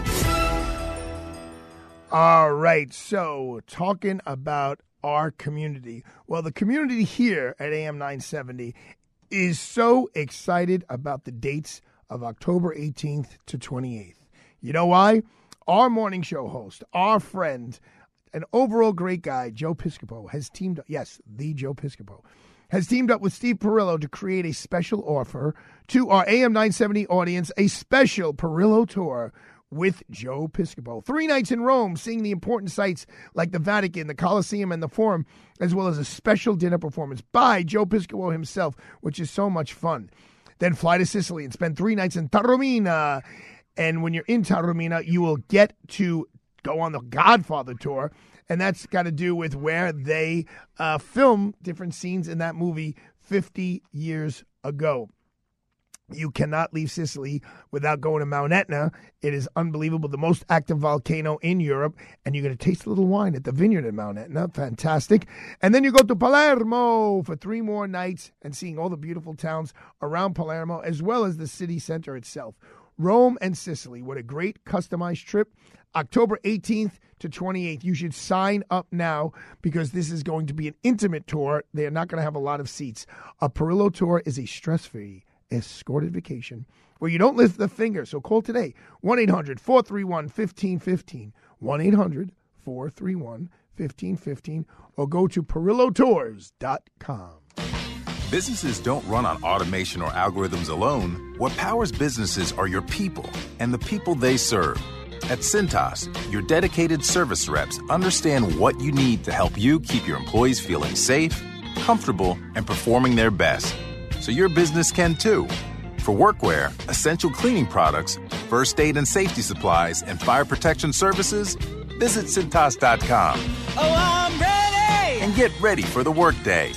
All right. So, talking about our community. Well, the community here at AM 970 is so excited about the dates of October 18th to 28th. You know why? Our morning show host, our friend, an overall great guy, Joe Piscopo, has teamed up. Yes, the Joe Piscopo has teamed up with Steve Perillo to create a special offer to our AM 970 audience, a special Perillo tour with Joe Piscopo. Three nights in Rome, seeing the important sites like the Vatican, the Colosseum, and the Forum, as well as a special dinner performance by Joe Piscopo himself, which is so much fun. Then fly to Sicily and spend three nights in Taormina. And when you're in Taormina, you will get to go on the Godfather tour. And that's got to do with where they uh, film different scenes in that movie 50 years ago. You cannot leave Sicily without going to Mount Etna. It is unbelievable, the most active volcano in Europe, and you're going to taste a little wine at the vineyard at Mount Etna. Fantastic. And then you go to Palermo for three more nights and seeing all the beautiful towns around Palermo, as well as the city center itself. Rome and Sicily. What a great customized trip. October 18th to 28th. You should sign up now because this is going to be an intimate tour. They are not going to have a lot of seats. A Perillo tour is a stress free escorted vacation where you don't lift the finger. So call today 1 800 431 1515. 1 800 431 1515 or go to perillotours.com. Businesses don't run on automation or algorithms alone. What powers businesses are your people and the people they serve. At Cintas, your dedicated service reps understand what you need to help you keep your employees feeling safe, comfortable, and performing their best. So your business can too. For workwear, essential cleaning products, first aid and safety supplies, and fire protection services, visit Cintas.com Oh, I'm ready! and get ready for the workday.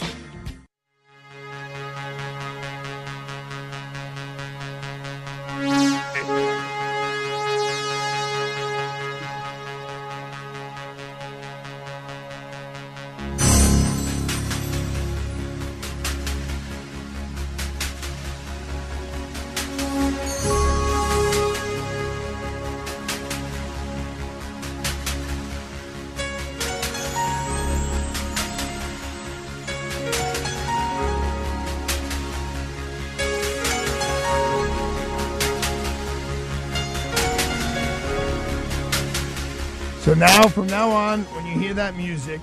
Now, from now on, when you hear that music,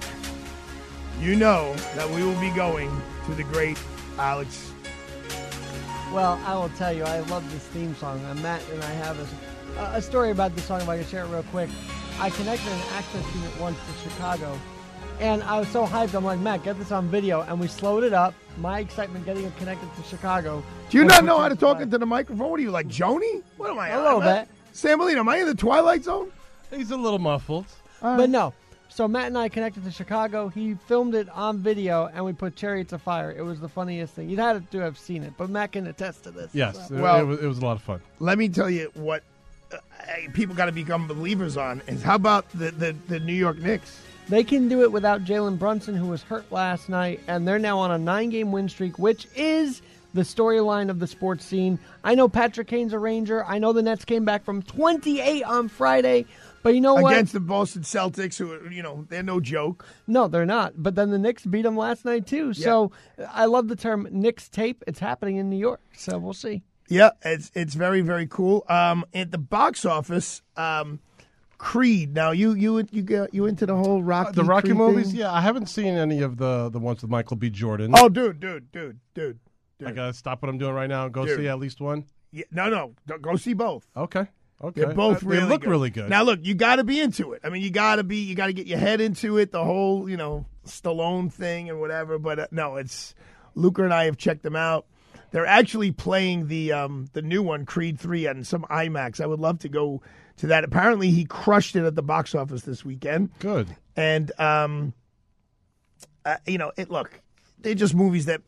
you know that we will be going to the great Alex. Well, I will tell you, I love this theme song. Uh, Matt and I have a, a story about this song, if I can share it real quick. I connected an access unit once to Chicago, and I was so hyped. I'm like, Matt, get this on video. And we slowed it up. My excitement getting it connected to Chicago. Do you not know how to talk flat. into the microphone? What are you, like Joni? What am I? A little am I- bit. Sambolino, am I in the Twilight Zone? He's a little muffled. But no. So Matt and I connected to Chicago. He filmed it on video, and we put Chariots of Fire. It was the funniest thing. You'd had to have seen it, but Matt can attest to this. Yes, So- it, Well- it, was, it was a lot of fun. Let me tell you what uh, people got to become believers on is how about the, the, the New York Knicks? They can do it without Jalen Brunson, who was hurt last night, and they're now on a nine-game win streak, which is the storyline of the sports scene. I know Patrick Kane's a Ranger. I know the Nets came back from 28 on Friday, but you know what? Against the Boston Celtics, who, are, you know, they're no joke. No, they're not. But then the Knicks beat them last night too. So I love the term Knicks tape. It's happening in New York. So we'll see. Yeah, it's it's very very cool. Um, at the box office, um, Creed. Now you you you get you into the whole Rocky the Rocky Creed movies, thing? yeah, I haven't seen any of the the ones with Michael B. Jordan. Oh, dude, dude, dude, dude. I gotta stop what I'm doing right now and go Dude. see at least one. Yeah, no, no, go see both. Okay, okay. They're both Uh, really They look good. really good. Now look, you got to be into it. I mean, you got to be, you got to get your head into it. The whole, you know, Stallone thing and whatever. But uh, no, it's Luca and I have checked them out. They're actually playing the um, the new one, Creed Three, on some IMAX. I would love to go to that. Apparently, he crushed it at the box office this weekend. Good. And um, uh, you know, it look, they're just movies that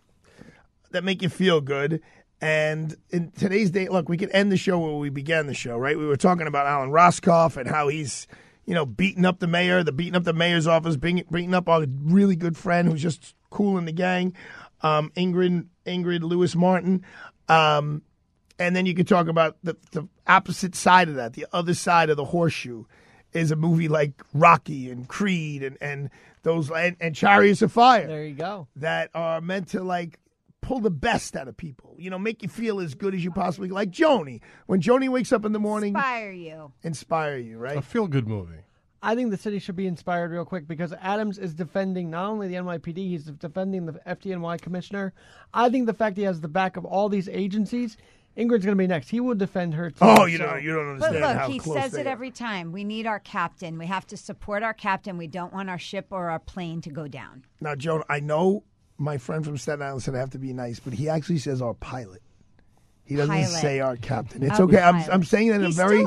that make you feel good. And in today's day, look, we could end the show where we began the show, right? We were talking about Alan Roskoff and how he's, you know, beating up the mayor, the beating up the mayor's office, beating, beating up our really good friend who's just cool in the gang, um, Ingrid Ingrid Lewis Martin. Um, and then you could talk about the, the opposite side of that, the other side of the horseshoe is a movie like Rocky and Creed and, and those and, and Chariots of Fire There you go. that are meant to like pull the best out of people. You know, make you feel as good as you possibly like Joni. When Joni wakes up in the morning, Inspire you. inspire you, right? A feel good movie. I think the city should be inspired real quick because Adams is defending not only the NYPD, he's defending the FDNY commissioner. I think the fact he has the back of all these agencies, Ingrid's going to be next. He will defend her too. Oh, you So- know, you don't understand. But look, how he close says it are. every time. We need our captain. We have to support our captain. We don't want our ship or our plane to go down. Now, Joan, I know my friend from Staten Island said I have to be nice, but he actually says our pilot. He doesn't Pilot. say our captain. It's Our okay. I'm. I'm saying that in He's a very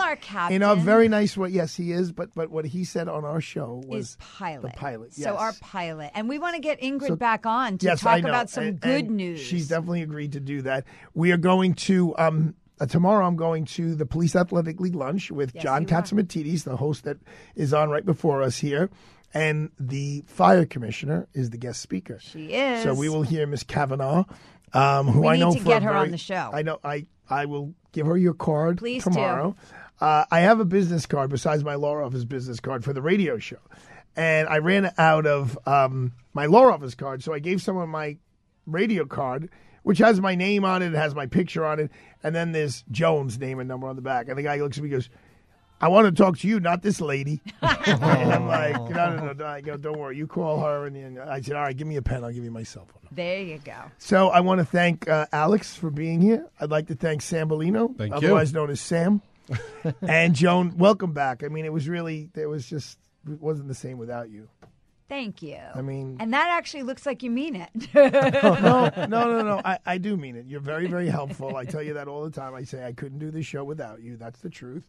in a very nice way. Yes, he is. But but what he said on our show was Is pilot. The pilot. Yes. So our pilot. And we want to get Ingrid So- back on to yes, talk about some And- good and news. She's definitely agreed to do that. We are going to um, uh, tomorrow. I'm going to the Police Athletic League lunch with Yes, John. Catsimatidis, the host that is on right before us here, and the fire commissioner is the guest speaker. She is. So we will hear Miss Kavanagh, um, who We I need know to for get her on the show. I know. I I will give her your card Please do. tomorrow. Uh, I have a business card besides my law office business card for the radio show, and I ran out of um, my law office card, so I gave someone my radio card, which has my name on it, it has my picture on it, and then there's Jones' name and number on the back. And the guy looks at me and goes, I want to talk to you, not this lady. and I'm like, no, no, no, no. I go, don't worry. You call her. And then I said, all right, give me a pen. I'll give you my cell phone. There you go. So I want to thank uh, Alex for being here. I'd like to thank Sambolino, Thank you. otherwise known as Sam, and Joan. Welcome back. I mean, it was really, it was just, it wasn't the same without you. Thank you. I mean, And that actually looks like you mean it. no, no, no, no. I, I do mean it. You're very, very helpful. I tell you that all the time. I say I couldn't do this show without you. That's the truth.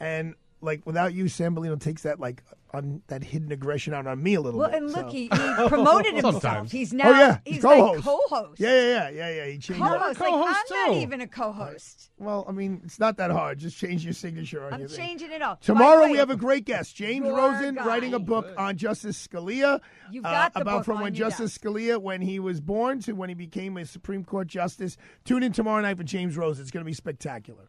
And like without you, Sambolino takes that like on that hidden aggression out on me a little well, bit. and look, so- he, he promoted himself. Sometimes. He's now oh yeah, he's, he's co-host. co-host. Yeah, yeah, yeah, yeah, yeah. He changed. it. Co-host. Like, co-host, I'm not even a co-host. Well, I mean, it's not that hard. Just change your signature on I'm your thing. changing it all. Tomorrow the we have a great guest, James Rosen, guy. writing a book on Justice Scalia. You've uh, got the about book from on when your Justice Scalia, when he was born to when he became a Supreme Court justice. Tune in tomorrow night for James Rosen. It's going to be spectacular.